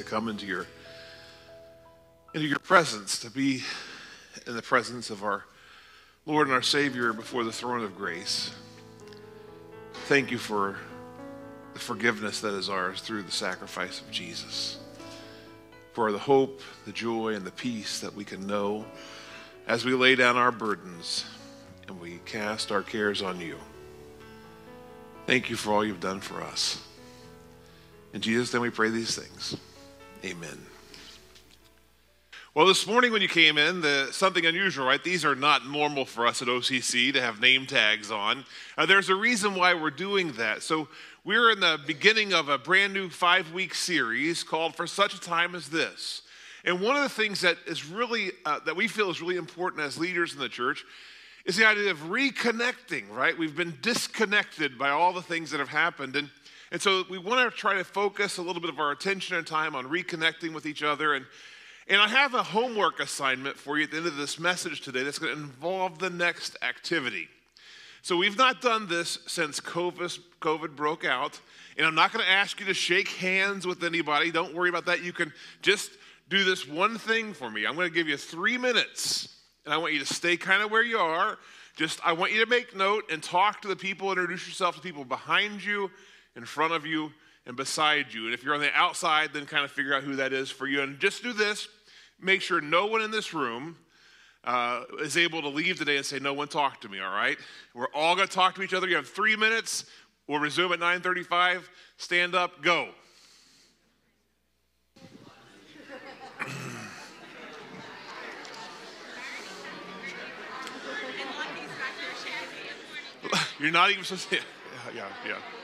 to come into your into your presence, to be in the presence of our Lord and our Savior before the throne of grace. Thank you for the forgiveness that is ours through the sacrifice of Jesus. For the hope, the joy, and the peace that we can know as we lay down our burdens and we cast our cares on you. Thank you for all you've done for us. In Jesus' name we pray these things. Amen. Well, this morning when you came in, the, something unusual, right? These are not normal for us at OCC to have name tags on. Uh, there's a reason why we're doing that. So, we're in the beginning of a brand new five week series called For Such a Time as This. And one of the things that is really, uh, that we feel is really important as leaders in the church is the idea of reconnecting, right? We've been disconnected by all the things that have happened. And, and so we want to try to focus a little bit of our attention and time on reconnecting with each other. And, and I have a homework assignment for you at the end of this message today that's going to involve the next activity. So we've not done this since COVID, COVID broke out. And I'm not going to ask you to shake hands with anybody. Don't worry about that. You can just do this one thing for me. I'm going to give you three minutes and I want you to stay kind of where you are. Just, I want you to make note and talk to the people, introduce yourself to people behind you, in front of you, and beside you. And if you're on the outside, then kind of figure out who that is for you. And just do this make sure no one in this room uh, is able to leave today and say, No one talked to me, all right? We're all going to talk to each other. You have three minutes. We'll resume at 9.35. Stand up, go. You're not even supposed to. Yeah, yeah, yeah.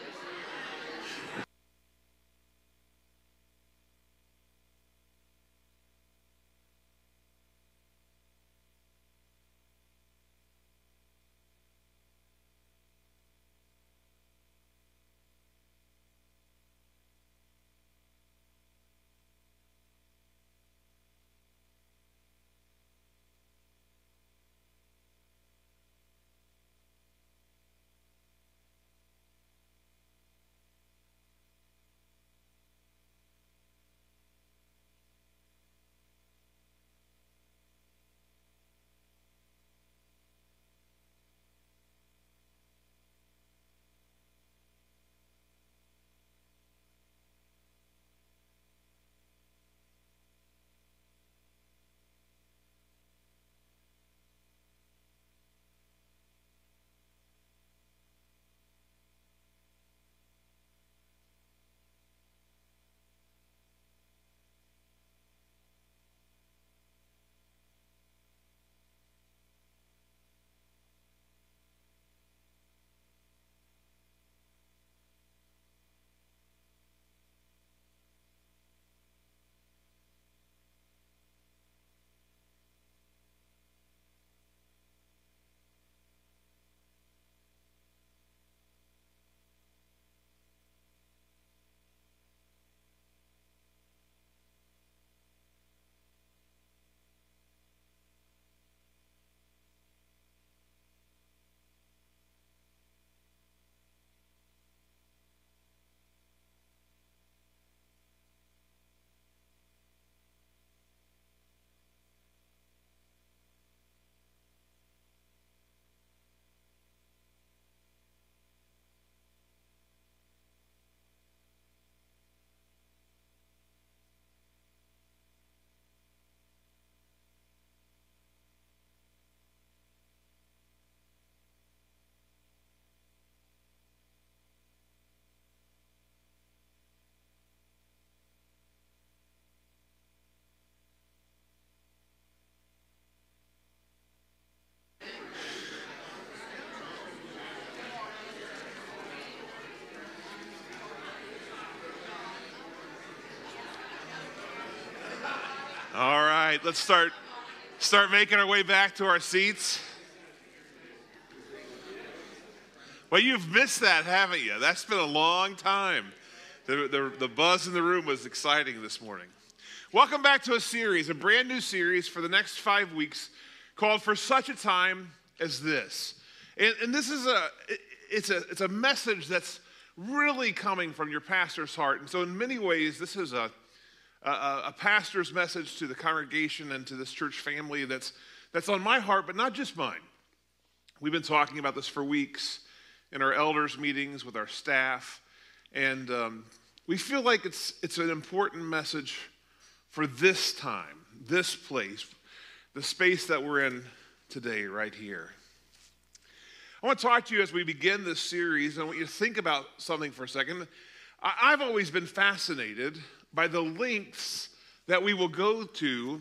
Let's start start making our way back to our seats. Well, you've missed that, haven't you? That's been a long time. The, the, the buzz in the room was exciting this morning. Welcome back to a series, a brand new series for the next five weeks called For Such a Time as This. And, and this is a, it, it's a, it's a message that's really coming from your pastor's heart. And so, in many ways, this is a a, a pastor's message to the congregation and to this church family that's, that's on my heart, but not just mine. We've been talking about this for weeks in our elders' meetings with our staff, and um, we feel like it's, it's an important message for this time, this place, the space that we're in today, right here. I want to talk to you as we begin this series. and I want you to think about something for a second. I've always been fascinated by the lengths that we will go to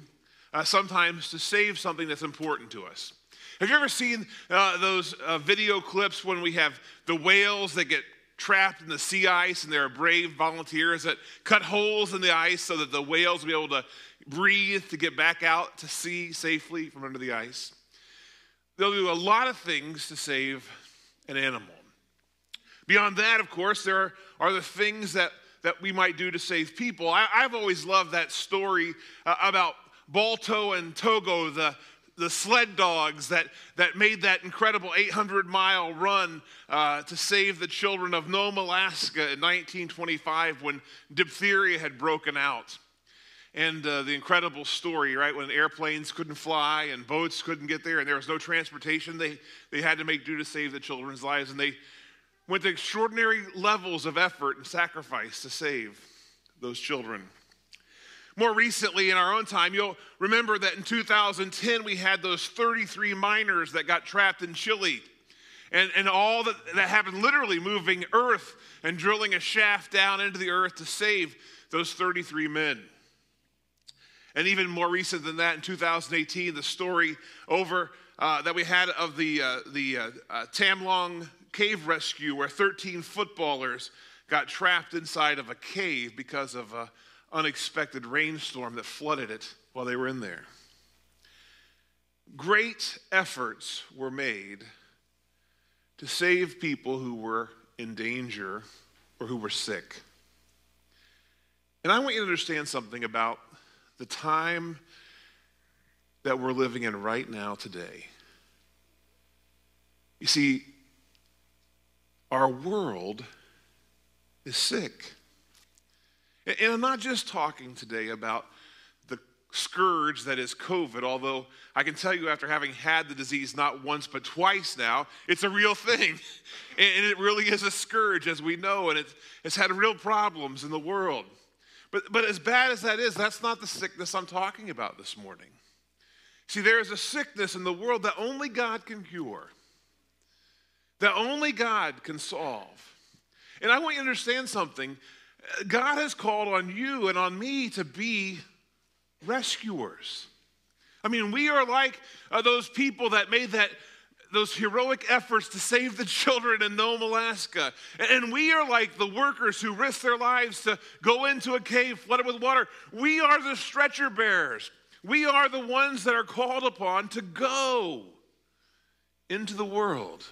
uh, sometimes to save something that's important to us. Have you ever seen uh, those uh, video clips when we have the whales that get trapped in the sea ice and there are brave volunteers that cut holes in the ice so that the whales will be able to breathe to get back out to sea safely from under the ice? They'll do a lot of things to save an animal. Beyond that, of course, there are, are the things that, that we might do to save people. I, have always loved that story uh, about Balto and Togo, the, the sled dogs that, that made that incredible 800 mile run uh, to save the children of Nome, Alaska in 1925 when diphtheria had broken out and uh, the incredible story, right? When airplanes couldn't fly and boats couldn't get there and there was no transportation, they, they had to make do to save the children's lives. And they went to extraordinary levels of effort and sacrifice to save those children. More recently, in our own time, you'll remember that in 2010, we had those 33 miners that got trapped in Chile. And, and all that, that happened, literally moving earth and drilling a shaft down into the earth to save those 33 men. And even more recent than that, in 2018, the story over uh, that we had of the, uh, the uh, uh Tham Luang cave rescue, where 13 footballers got trapped inside of a cave because of an unexpected rainstorm that flooded it while they were in there. Great efforts were made to save people who were in danger or who were sick. And I want you to understand something about the time that we're living in right now today. You see, our world is sick. And I'm not just talking today about the scourge that is COVID, although I can tell you after having had the disease not once but twice now, it's a real thing. And it really is a scourge, as we know, and it's had real problems in the world. But, but as bad as that is, that's not the sickness I'm talking about this morning. See, there is a sickness in the world that only God can cure, that only God can solve. And I want you to understand something. God has called on you and on me to be rescuers. I mean, we are like uh, those people that made that those heroic efforts to save the children in Nome, Alaska. And we are like the workers who risk their lives to go into a cave flooded with water. We are the stretcher bearers. We are the ones that are called upon to go into the world.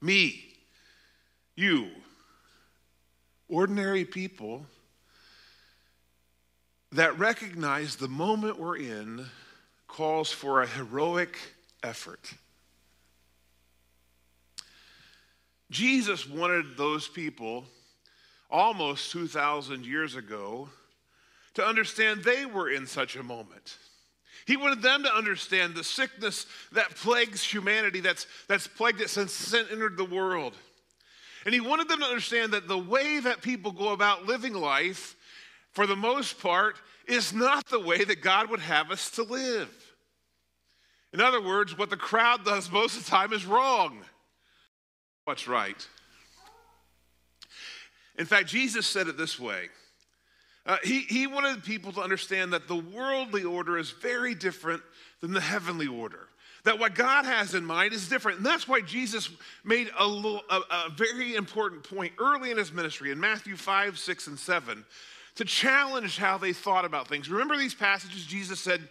Me, you, ordinary people that recognize the moment we're in calls for a heroic effort. Jesus wanted those people almost 2,000 years ago to understand they were in such a moment. He wanted them to understand the sickness that plagues humanity, that's, that's plagued it since sin entered the world. And he wanted them to understand that the way that people go about living life, for the most part, is not the way that God would have us to live. In other words, what the crowd does most of the time is wrong. What's right? In fact, Jesus said it this way. Uh, he, he wanted people to understand that the worldly order is very different than the heavenly order. That what God has in mind is different. And that's why Jesus made a, little, a, a very important point early in his ministry in Matthew 5, 6, and 7 to challenge how they thought about things. Remember these passages? Jesus said,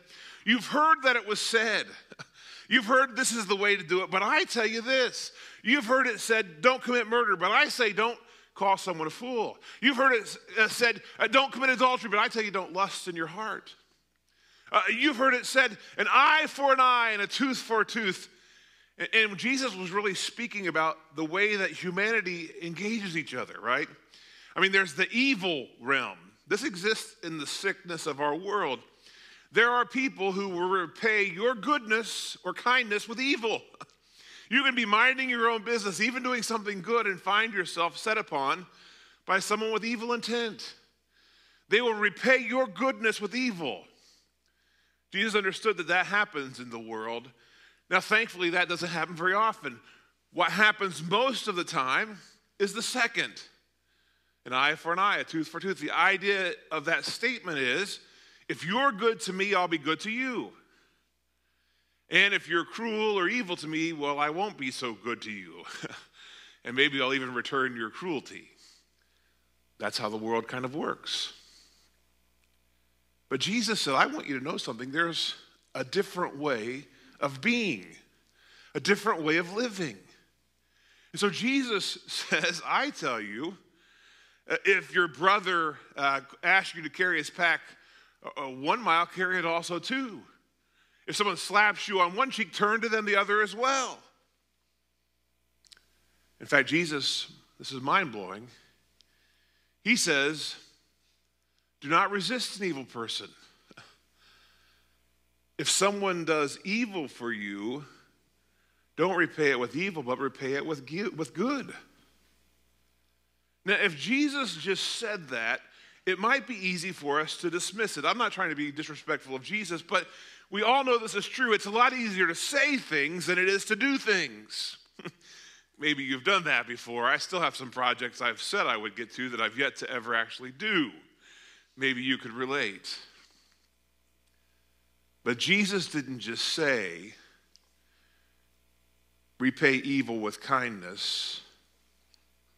You've heard that it was said. You've heard this is the way to do it, but I tell you this. You've heard it said, don't commit murder, but I say, don't call someone a fool. You've heard it uh, said, uh, don't commit adultery, but I tell you, don't lust in your heart. Uh, you've heard it said, an eye for an eye and a tooth for a tooth. And, and Jesus was really speaking about the way that humanity engages each other, right? I mean, there's the evil realm, This exists in the sickness of our world. There are people who will repay your goodness or kindness with evil. You can be minding your own business, even doing something good, and find yourself set upon by someone with evil intent. They will repay your goodness with evil. Jesus understood that that happens in the world. Now, thankfully, that doesn't happen very often. What happens most of the time is the second an eye for an eye, a tooth for a tooth. The idea of that statement is if you're good to me, I'll be good to you. And if you're cruel or evil to me, well, I won't be so good to you. and maybe I'll even return your cruelty. That's how the world kind of works. But Jesus said, I want you to know something. There's a different way of being, a different way of living. And so Jesus says, I tell you, uh, if your brother uh, asks you to carry his pack uh, uh, one mile, carry it also two. If someone slaps you on one cheek, turn to them the other as well. In fact, Jesus, this is mind blowing, he says, Do not resist an evil person. If someone does evil for you, don't repay it with evil, but repay it with good. Now, if Jesus just said that, it might be easy for us to dismiss it. I'm not trying to be disrespectful of Jesus, but we all know this is true. It's a lot easier to say things than it is to do things. Maybe you've done that before. I still have some projects I've said I would get to that I've yet to ever actually do. Maybe you could relate. But Jesus didn't just say, repay evil with kindness.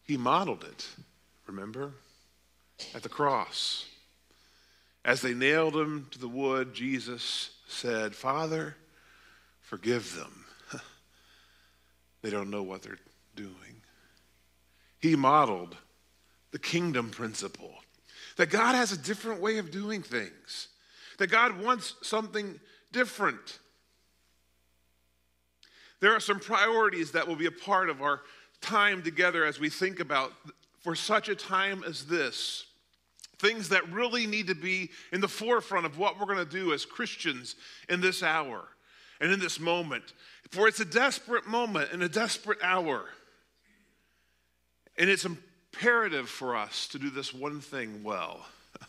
He modeled it, remember? At the cross. As they nailed him to the wood, Jesus said, Father, forgive them. they don't know what they're doing. He modeled the kingdom principle that God has a different way of doing things, that God wants something different. There are some priorities that will be a part of our time together as we think about for such a time as this things that really need to be in the forefront of what we're going to do as Christians in this hour and in this moment. For it's a desperate moment and a desperate hour. And it's imperative for us to do this one thing well.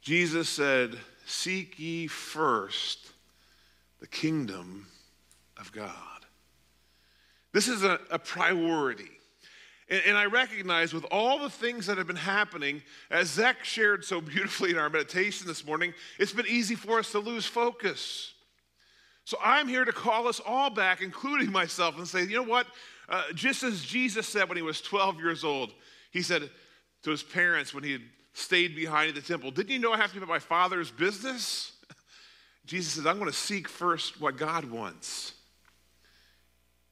Jesus said, Seek ye first the kingdom of God. This is a, a priority. And, and, I recognize with all the things that have been happening, as Zach shared so beautifully in our meditation this morning, it's been easy for us to lose focus. So I'm here to call us all back, including myself, and say, you know what? Uh, just as Jesus said when he was 12 years old, he said to his parents when he had stayed behind at the temple, Didn't you know I have to be my father's business? Jesus says, I'm going to seek first what God wants.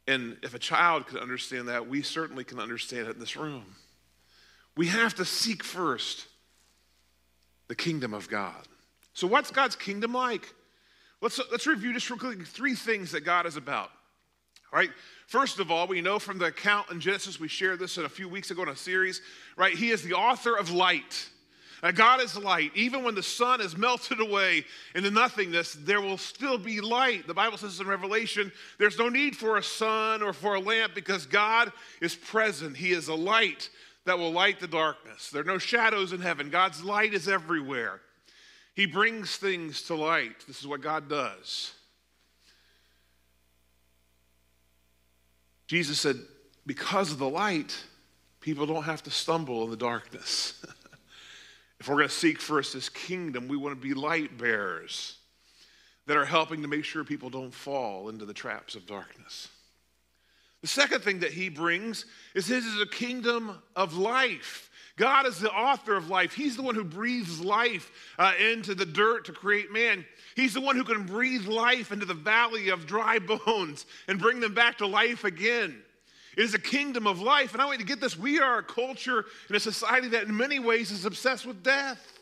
And if a child could understand that, we certainly can understand it in this room. We have to seek first the kingdom of God. So, what's God's kingdom like? Let's, let's review just real quickly three things that God is about. Right? First of all, we know from the account in Genesis, we shared this a few weeks ago in a series, right? He is the author of light. Uh, God is light. Even when the sun is melted away into nothingness, there will still be light. The Bible says in Revelation, there's no need for a sun or for a lamp because God is present. He is a light that will light the darkness. There are no shadows in heaven. God's light is everywhere. He brings things to light. This is what God does. Jesus said, because of the light, people don't have to stumble in the darkness. If we're going to seek first his kingdom, we want to be light bearers that are helping to make sure people don't fall into the traps of darkness. The second thing that he brings is his is a kingdom of life. God is the author of life. He's the one who breathes life uh, into the dirt to create man. He's the one who can breathe life into the valley of dry bones and bring them back to life again. It is a kingdom of life. And I want you to get this. We are a culture and a society that in many ways is obsessed with death.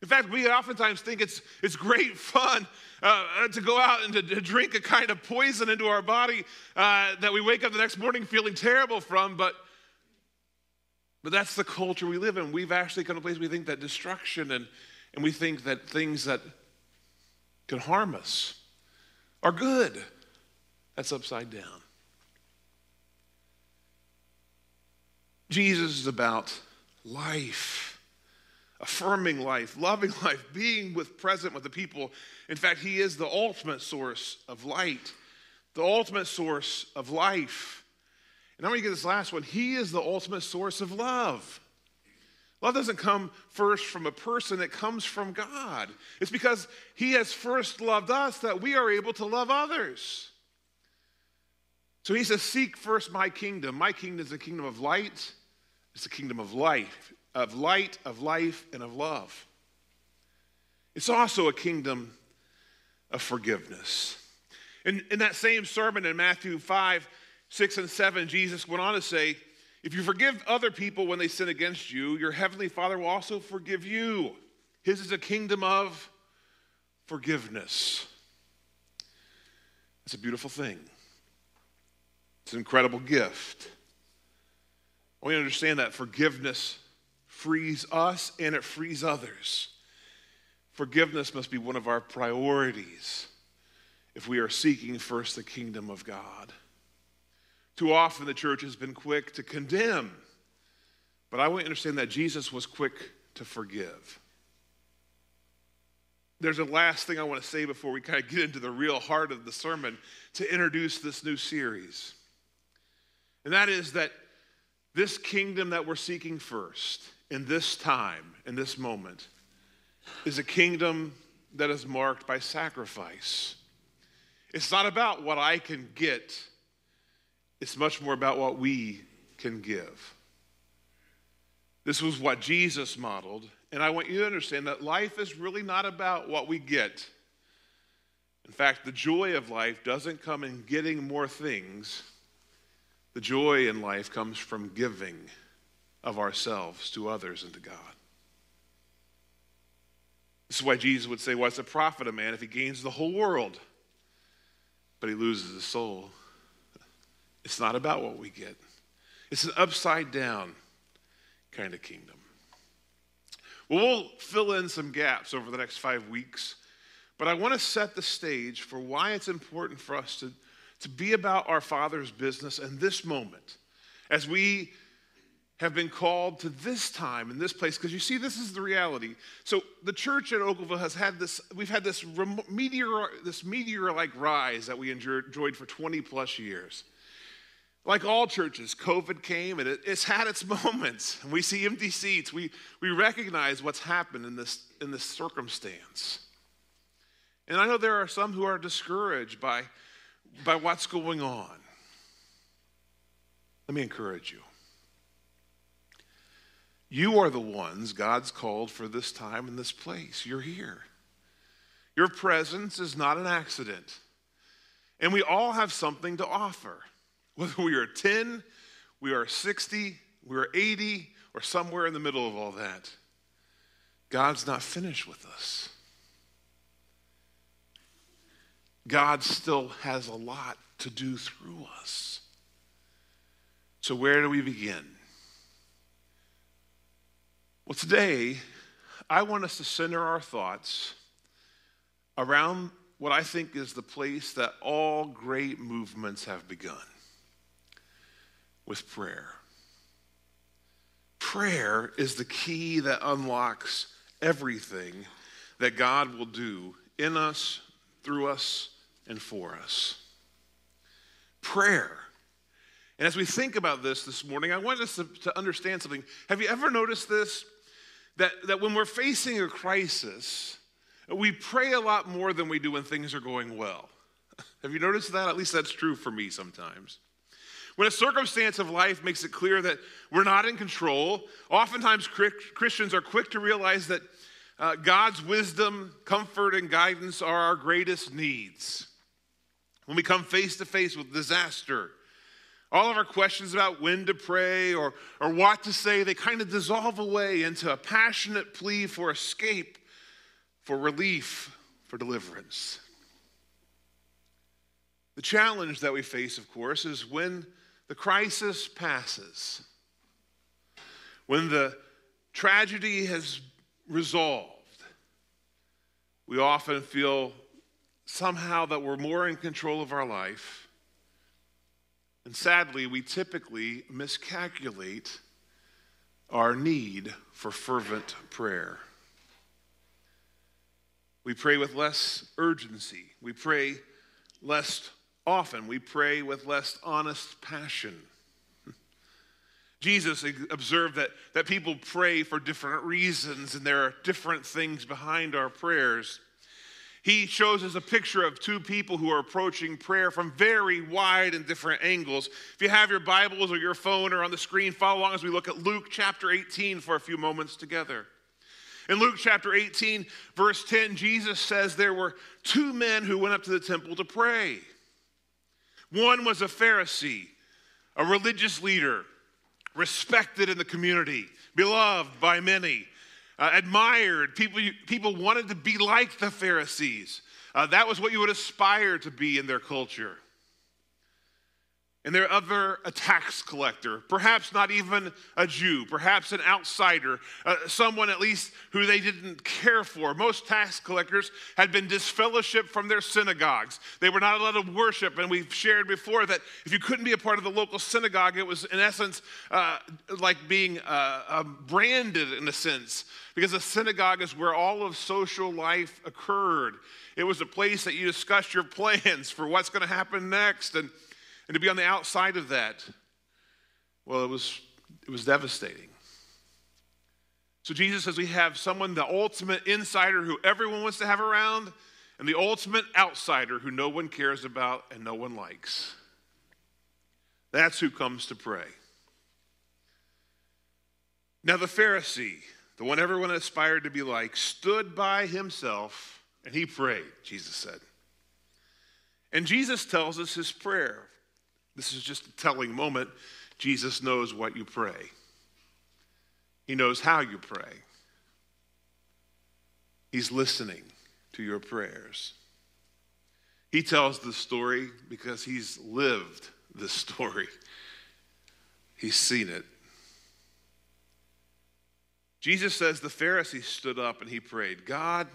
In fact, we oftentimes think it's, it's great fun uh, uh, to go out and to, to, drink a kind of poison into our body uh, that we wake up the next morning feeling terrible from, but But that's the culture we live in. We've actually come to a place we think that destruction and, and we think that things that can harm us are good. That's upside down. Jesus is about life, affirming life, loving life, being with present with the people. In fact, he is the ultimate source of light, the ultimate source of life. And I'm going to get this last one. He is the ultimate source of love. Love doesn't come first from a person, it comes from God. It's because He has first loved us that we are able to love others. So He says, Seek first my kingdom. My kingdom is the kingdom of light, it's the kingdom of life, of light, of life, and of love. It's also a kingdom of forgiveness. In, in that same sermon in Matthew 5, 6, and 7, Jesus went on to say, if you forgive other people when they sin against you, your heavenly Father will also forgive you. His is a kingdom of forgiveness. It's a beautiful thing. It's an incredible gift. We understand that forgiveness frees us and it frees others. Forgiveness must be one of our priorities if we are seeking first the kingdom of God. Too often the church has been quick to condemn, but I want you to understand that Jesus was quick to forgive. There's a last thing I want to say before we kind of get into the real heart of the sermon to introduce this new series. And that is that this kingdom that we're seeking first in this time, in this moment, is a kingdom that is marked by sacrifice. It's not about what I can get it's much more about what we can give. This was what Jesus modeled. And I want you to understand that life is really not about what we get. In fact, the joy of life doesn't come in getting more things. The joy in life comes from giving of ourselves to others and to God. This is why Jesus would say, What's the profit of man if he gains the whole world, but he loses his soul? It's not about what we get, it's an upside down kind of kingdom. Well, we'll fill in some gaps over the next five weeks, but I want to set the stage for why it's important for us to, to be about our Father's business in this moment as we have been called to this time in this place because you see this is the reality so the church at oakville has had this we've had this meteor this meteor like rise that we enjoyed for 20 plus years like all churches, COVID came and it, it's had its moments. We see empty seats. We, we recognize what's happened in this, in this circumstance. And I know there are some who are discouraged by, by what's going on. Let me encourage you. You are the ones God's called for this time and this place. You're here. Your presence is not an accident. And we all have something to offer. Whether we are 10, we are 60, we are 80, or somewhere in the middle of all that, God's not finished with us. God still has a lot to do through us. So, where do we begin? Well, today, I want us to center our thoughts around what I think is the place that all great movements have begun with prayer. Prayer is the key that unlocks everything that God will do in us, through us, and for us. Prayer. And as we think about this this morning, I want us to, to understand something. Have you ever noticed this? That, that when we're facing a crisis, we pray a lot more than we do when things are going well. Have you noticed that? At least that's true for me sometimes. When a circumstance of life makes it clear that we're not in control, oftentimes Christians are quick to realize that uh, God's wisdom, comfort, and guidance are our greatest needs. When we come face to face with disaster, all of our questions about when to pray or, or what to say, they kind of dissolve away into a passionate plea for escape, for relief, for deliverance. The challenge that we face, of course, is when the crisis passes. when the tragedy has resolved, we often feel somehow that we're more in control of our life. And sadly, we typically miscalculate our need for fervent prayer. We pray with less urgency. We pray less often. We pray with less honest passion. Jesus observed that, that people pray for different reasons, and there are different things behind our prayers. He shows us a picture of two people who are approaching prayer from very wide and different angles. If you have your Bibles or your phone or on the screen, follow along as we look at Luke chapter 18 for a few moments together. In Luke chapter 18, verse 10, Jesus says there were two men who went up to the temple to pray. One was a Pharisee, a religious leader, respected in the community, beloved by many, uh, admired. People, people wanted to be like the Pharisees. Uh, that was what you would aspire to be in their culture and their other a tax collector, perhaps not even a Jew, perhaps an outsider, uh, someone at least who they didn't care for. Most tax collectors had been disfellowshipped from their synagogues. They were not allowed to worship, and we've shared before that if you couldn't be a part of the local synagogue, it was in essence uh, like being uh, um, branded in a sense, because a synagogue is where all of social life occurred. It was a place that you discussed your plans for what's going to happen next, and and to be on the outside of that, well, it was, it was devastating. So Jesus says we have someone, the ultimate insider who everyone wants to have around, and the ultimate outsider who no one cares about and no one likes. That's who comes to pray. Now, the Pharisee, the one everyone aspired to be like, stood by himself and he prayed, Jesus said. And Jesus tells us his prayer. This is just a telling moment. Jesus knows what you pray, He knows how you pray. He's listening to your prayers. He tells the story because he's lived the story. He's seen it. Jesus says the Pharisee stood up and he prayed, God,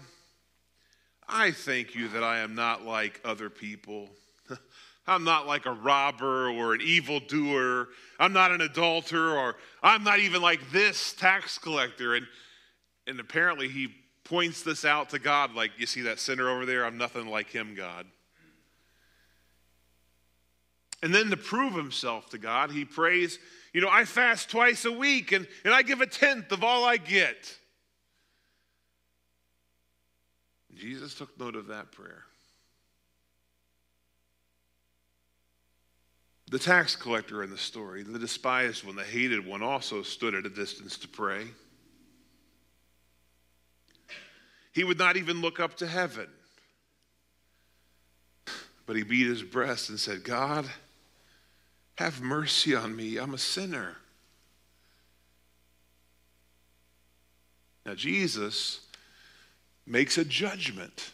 I thank you that I am not like other people. I'm not like a robber or an evildoer. I'm not an adulterer or I'm not even like this tax collector. And, and apparently he points this out to God like, you see that sinner over there? I'm nothing like him, God. And then to prove himself to God, he prays, you know, I fast twice a week and, and I give a tenth of all I get. Jesus took note of that prayer. The tax collector in the story, the despised one, the hated one, also stood at a distance to pray. He would not even look up to heaven. But he beat his breast and said, God, have mercy on me. I'm a sinner. Now, Jesus makes a judgment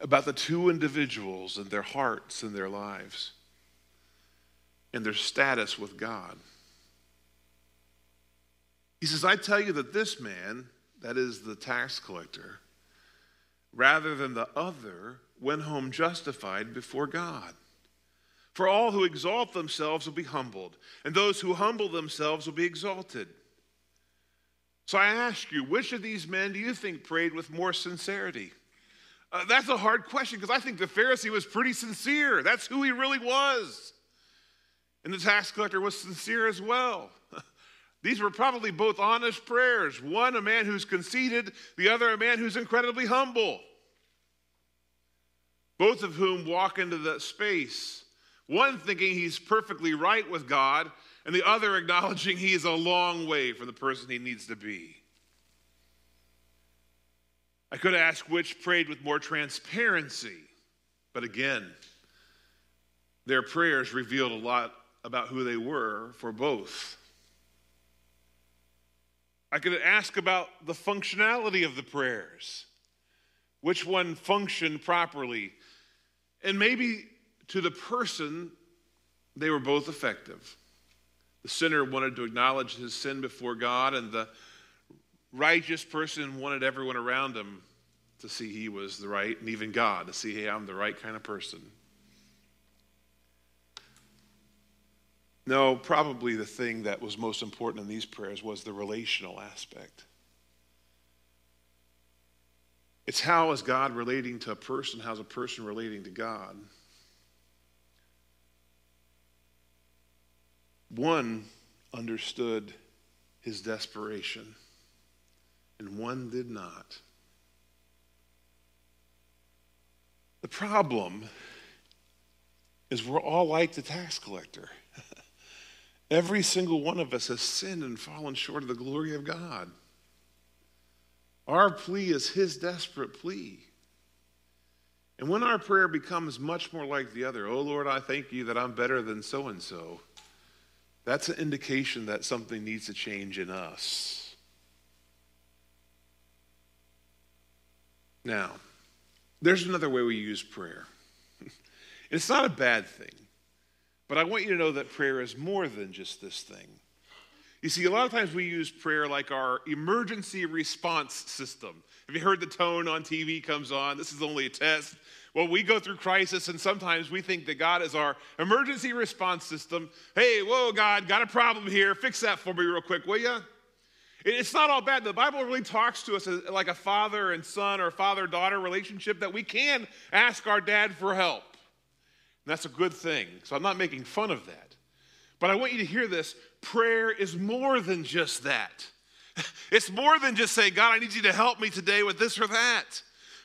about the two individuals and their hearts and their lives and their status with God. He says, I tell you that this man, that is the tax collector, rather than the other, went home justified before God. For all who exalt themselves will be humbled, and those who humble themselves will be exalted. So I ask you, which of these men do you think prayed with more sincerity? Uh, that's a hard question because I think the Pharisee was pretty sincere. That's who he really was. And the tax collector was sincere as well. These were probably both honest prayers. One, a man who's conceited, the other, a man who's incredibly humble. Both of whom walk into that space. One thinking he's perfectly right with God, and the other acknowledging he is a long way from the person he needs to be. I could ask which prayed with more transparency, but again, their prayers revealed a lot about who they were for both. I could ask about the functionality of the prayers, which one functioned properly, and maybe to the person, they were both effective. The sinner wanted to acknowledge his sin before God, and the righteous person wanted everyone around him to see he was the right, and even God to see, hey, I'm the right kind of person. No, probably the thing that was most important in these prayers was the relational aspect. It's how is God relating to a person? How's a person relating to God? One understood his desperation, and one did not. The problem is we're all like the tax collector. Every single one of us has sinned and fallen short of the glory of God. Our plea is his desperate plea. And when our prayer becomes much more like the other, oh Lord, I thank you that I'm better than so and so, that's an indication that something needs to change in us. Now, there's another way we use prayer. it's not a bad thing, but I want you to know that prayer is more than just this thing. You see, a lot of times we use prayer like our emergency response system. Have you heard the tone on TV comes on? This is only a test. Well, we go through crisis, and sometimes we think that God is our emergency response system. Hey, whoa, God, got a problem here. Fix that for me real quick, will you? It's not all bad. The Bible really talks to us like a father and son or father daughter relationship that we can ask our dad for help. That's a good thing. So I'm not making fun of that. But I want you to hear this prayer is more than just that. It's more than just saying, God, I need you to help me today with this or that.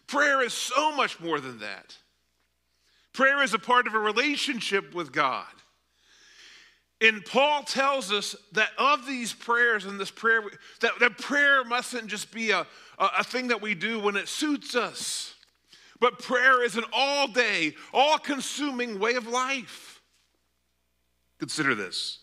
Prayer is so much more than that. Prayer is a part of a relationship with God. And Paul tells us that of these prayers and this prayer, that, that prayer mustn't just be a, a, a thing that we do when it suits us, but prayer is an all day, all consuming way of life. Consider this.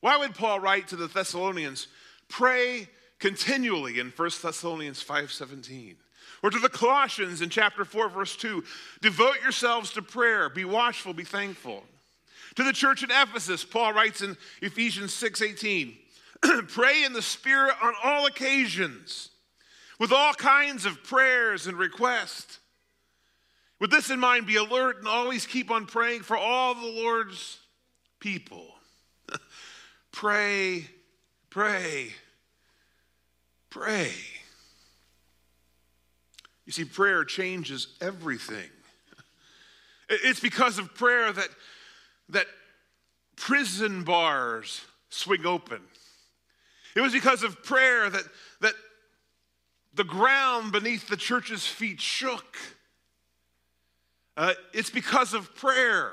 Why would Paul write to the Thessalonians, pray continually in 1 Thessalonians 5:17? Or to the Colossians in chapter 4, verse 2, devote yourselves to prayer, be watchful, be thankful. To the church in Ephesus, Paul writes in Ephesians 6:18, pray in the spirit on all occasions, with all kinds of prayers and requests. With this in mind, be alert and always keep on praying for all the Lord's people. pray, pray, pray. You see, prayer changes everything. It's because of prayer that, that prison bars swing open. It was because of prayer that, that the ground beneath the church's feet shook. Uh, it's because of prayer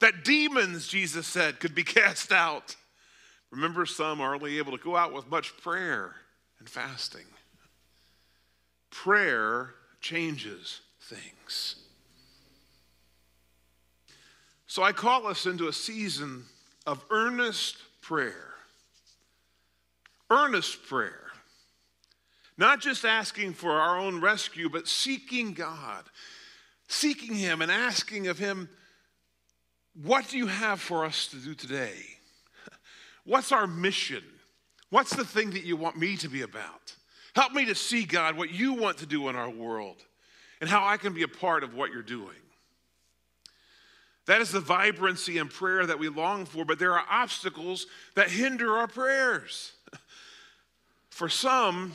that demons, Jesus said, could be cast out. Remember, some are only able to go out with much prayer and fasting. Prayer changes things. So I call us into a season of earnest prayer. Earnest prayer. Not just asking for our own rescue, but seeking God, seeking Him and asking of Him, What do you have for us to do today? What's our mission? What's the thing that you want me to be about? Help me to see, God, what you want to do in our world and how I can be a part of what you're doing. That is the vibrancy and prayer that we long for, but there are obstacles that hinder our prayers. For some,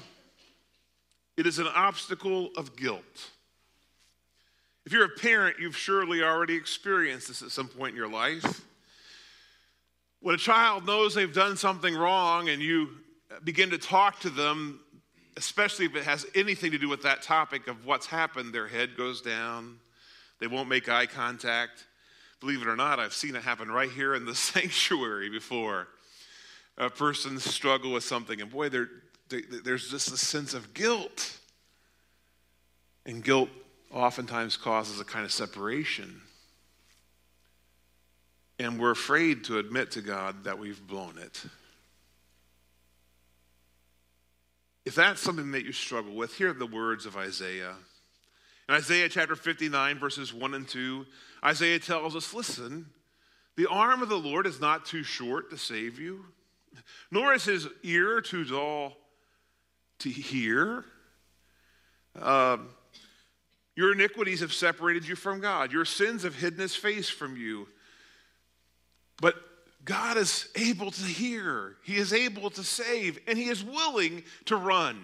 it is an obstacle of guilt. If you're a parent, you've surely already experienced this at some point in your life. When a child knows they've done something wrong and you begin to talk to them, especially if it has anything to do with that topic of what's happened, their head goes down. They won't make eye contact. Believe it or not, I've seen it happen right here in the sanctuary before. A person struggle with something, and boy, there, there's just a sense of guilt. And guilt oftentimes causes a kind of separation. And we're afraid to admit to God that we've blown it. If that's something that you struggle with, here are the words of Isaiah. In Isaiah chapter 59, verses 1 and 2, Isaiah tells us listen, The arm of the Lord is not too short to save you, nor is his ear too dull to hear. Um, your iniquities have separated you from God. Your sins have hidden his face from you. But God is able to hear, he is able to save, and he is willing to run.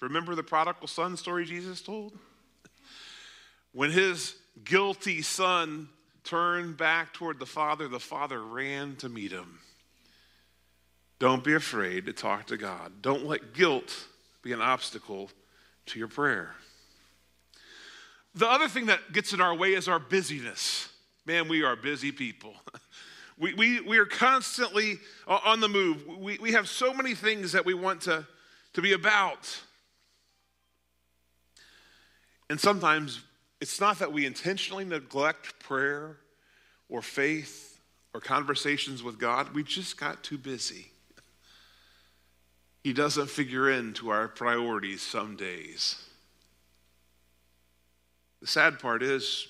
Remember the prodigal son story Jesus told? When his guilty son turned back toward the father, the father ran to meet him. Don't be afraid to talk to God. Don't let guilt be an obstacle to your prayer. The other thing that gets in our way is our busyness. Man, we are busy people. We, we, we are constantly on the move. We, we have so many things that we want to, to be about. And sometimes it's not that we intentionally neglect prayer or faith or conversations with God, we just got too busy. He doesn't figure into our priorities some days. The sad part is,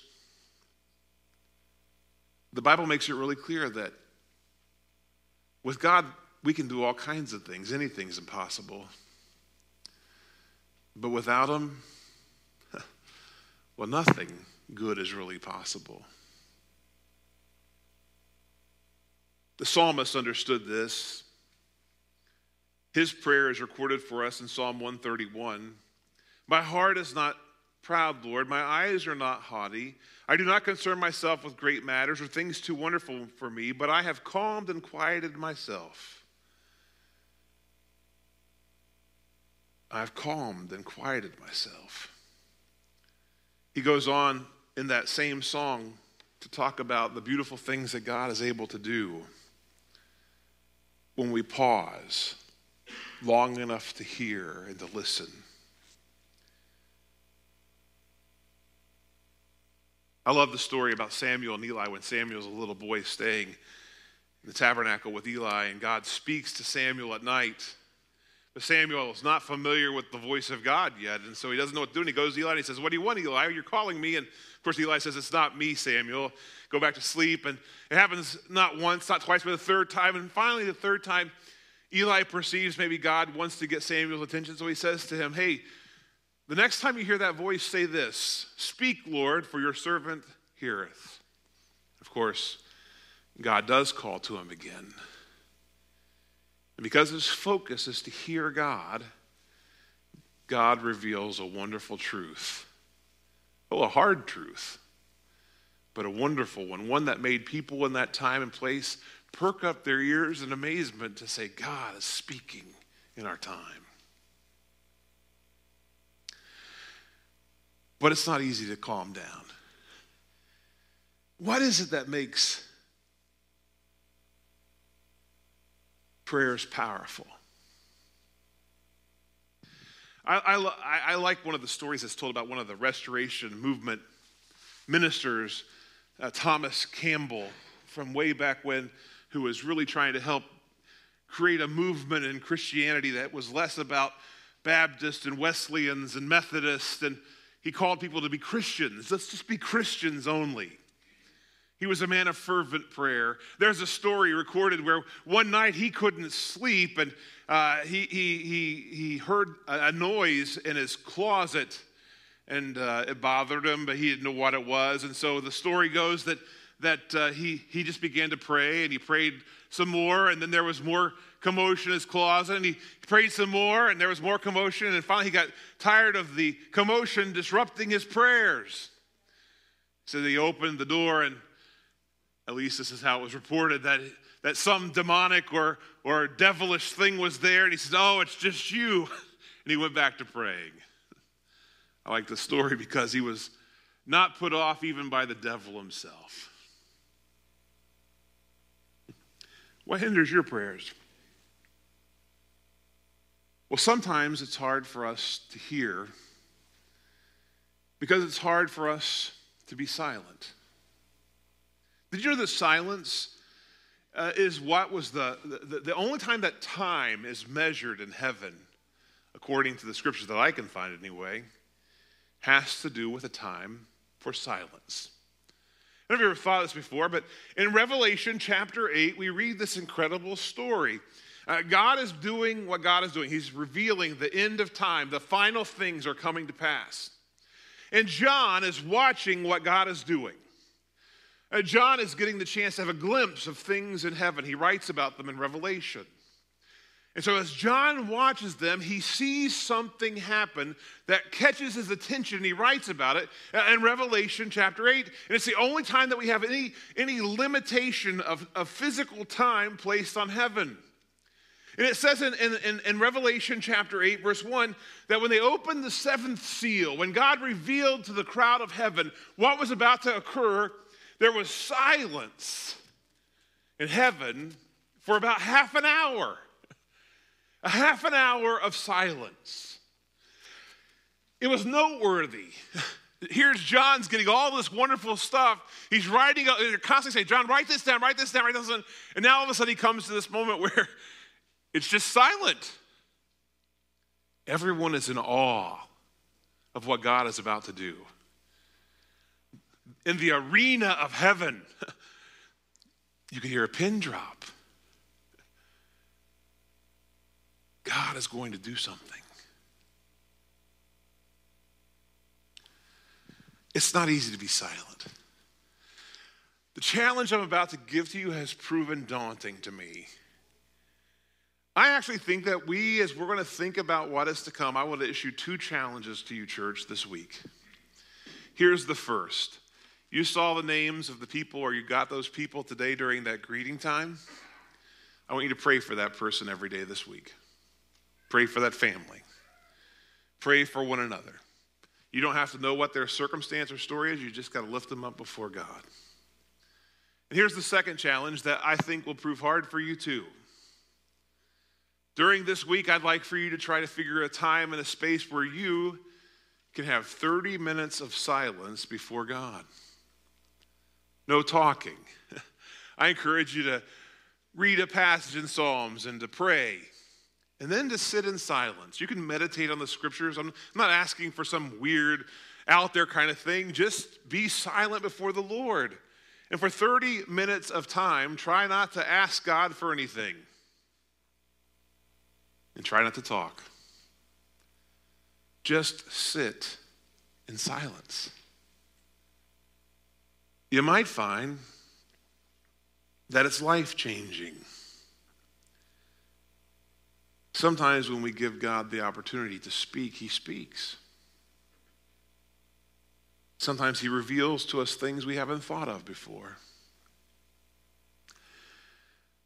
the Bible makes it really clear that with God, we can do all kinds of things. Anything's impossible. But without Him, well, nothing good is really possible. The psalmist understood this. His prayer is recorded for us in Psalm 131. My heart is not proud, Lord. My eyes are not haughty. I do not concern myself with great matters or things too wonderful for me, but I have calmed and quieted myself. I have calmed and quieted myself. He goes on in that same song to talk about the beautiful things that God is able to do when we pause long enough to hear and to listen. I love the story about Samuel and Eli when Samuel's a little boy staying in the tabernacle with Eli, and God speaks to Samuel at night. But Samuel is not familiar with the voice of God yet, and so he doesn't know what to do. And he goes to Eli and he says, What do you want, Eli? You're calling me. And of course, Eli says, It's not me, Samuel. Go back to sleep. And it happens not once, not twice, but the third time. And finally, the third time, Eli perceives maybe God wants to get Samuel's attention. So he says to him, Hey, the next time you hear that voice, say this Speak, Lord, for your servant heareth. Of course, God does call to him again. And because his focus is to hear God, God reveals a wonderful truth. Oh, a hard truth, but a wonderful one, one that made people in that time and place perk up their ears in amazement to say, God is speaking in our time. But it's not easy to calm down. What is it that makes prayers powerful? I, I, I, like one of the stories that's told about one of the restoration movement ministers, uh, Thomas Campbell, from way back when, who was really trying to help create a movement in Christianity that was less about Baptists and Wesleyans and Methodists and he called people to be Christians. Let's just be Christians only. He was a man of fervent prayer. There's a story recorded where one night he couldn't sleep and uh, he, he, he, he heard a noise in his closet and uh, it bothered him, but he didn't know what it was. And so the story goes that, that uh, he, he just began to pray and he prayed some more, and then there was more commotion in his closet, and he prayed some more, and there was more commotion, and finally he got tired of the commotion disrupting his prayers. So he opened the door, and at least this is how it was reported that, that some demonic or, or devilish thing was there, and he said, Oh, it's just you. And he went back to praying. I like the story because he was not put off even by the devil himself. What hinders your prayers? Well, sometimes it's hard for us to hear because it's hard for us to be silent. Did you know that silence uh, is what was the, the, the only time that time is measured in heaven, according to the scriptures that I can find anyway, has to do with a time for silence. I don't know if you ever thought this before, but in Revelation chapter 8, we read this incredible story. Uh, God is doing what God is doing. He's revealing the end of time. The final things are coming to pass. And John is watching what God is doing. Uh, John is getting the chance to have a glimpse of things in heaven. He writes about them in Revelation. And so, as John watches them, he sees something happen that catches his attention. He writes about it in Revelation chapter 8. And it's the only time that we have any, any limitation of, of physical time placed on heaven. And it says in, in, in, Revelation chapter 8, verse 1, that when they opened the seventh seal, when God revealed to the crowd of heaven what was about to occur, there was silence in heaven for about half an hour. A half an hour of silence. It was noteworthy. Here's John's getting all this wonderful stuff. He's writing, they're constantly saying, John, write this down, write this down, write this down. And now all of a sudden he comes to this moment where it's just silent. Everyone is in awe of what God is about to do. In the arena of heaven, you can hear a pin drop. God is going to do something. It's not easy to be silent. The challenge I'm about to give to you has proven daunting to me. I actually think that we, as we're going to think about what is to come, I want to issue two challenges to you, church, this week. Here's the first. You saw the names of the people, or you got those people today during that greeting time. I want you to pray for that person every day this week. Pray for that family. Pray for one another. You don't have to know what their circumstance or story is, you just got to lift them up before God. And here's the second challenge that I think will prove hard for you too. During this week, I'd like for you to try to figure a time and a space where you can have 30 minutes of silence before God. No talking. I encourage you to read a passage in Psalms and to pray and then to sit in silence. You can meditate on the scriptures. I'm not asking for some weird, out there kind of thing. Just be silent before the Lord. And for 30 minutes of time, try not to ask God for anything. And try not to talk. Just sit in silence. You might find that it's life changing. Sometimes when we give God the opportunity to speak, He speaks. Sometimes He reveals to us things we haven't thought of before.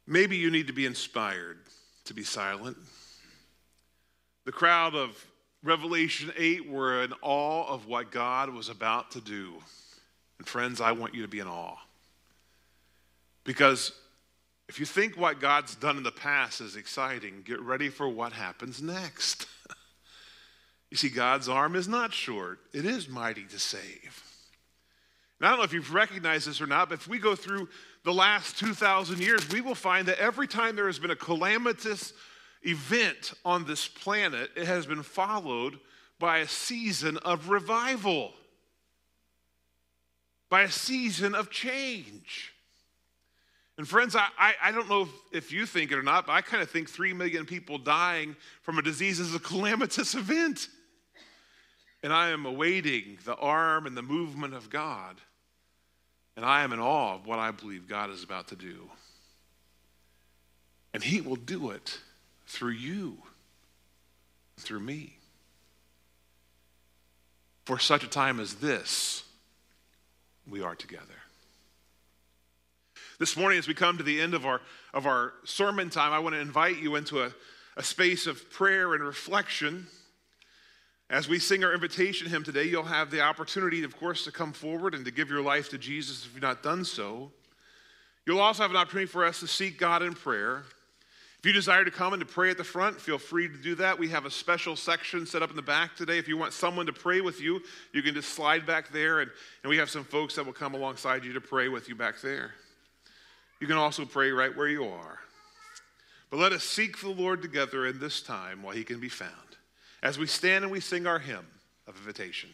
Maybe you need to be inspired to be silent. The crowd of Revelation 8 were in awe of what God was about to do. And friends, I want you to be in awe. Because if you think what God's done in the past is exciting, get ready for what happens next. you see, God's arm is not short, it is mighty to save. And I don't know if you've recognized this or not, but if we go through the last 2,000 years, we will find that every time there has been a calamitous event on this planet, it has been followed by a season of revival, by a season of change. And friends, I, I, I, don't know if, if you think it or not, but I kind of think three million people dying from a disease is a calamitous event. And I am awaiting the arm and the movement of God. And I am in awe of what I believe God is about to do. And He will do it through you, through me. For such a time as this, we are together. This morning, as we come to the end of our, of our sermon time, I want to invite you into a, a space of prayer and reflection. As we sing our invitation hymn today, you'll have the opportunity, of course, to come forward and to give your life to Jesus if you've not done so. You'll also have an opportunity for us to seek God in prayer. If you desire to come and to pray at the front, feel free to do that. We have a special section set up in the back today. If you want someone to pray with you, you can just slide back there, and, and we have some folks that will come alongside you to pray with you back there. You can also pray right where you are. But let us seek the Lord together in this time while he can be found as we stand and we sing our hymn of invitation.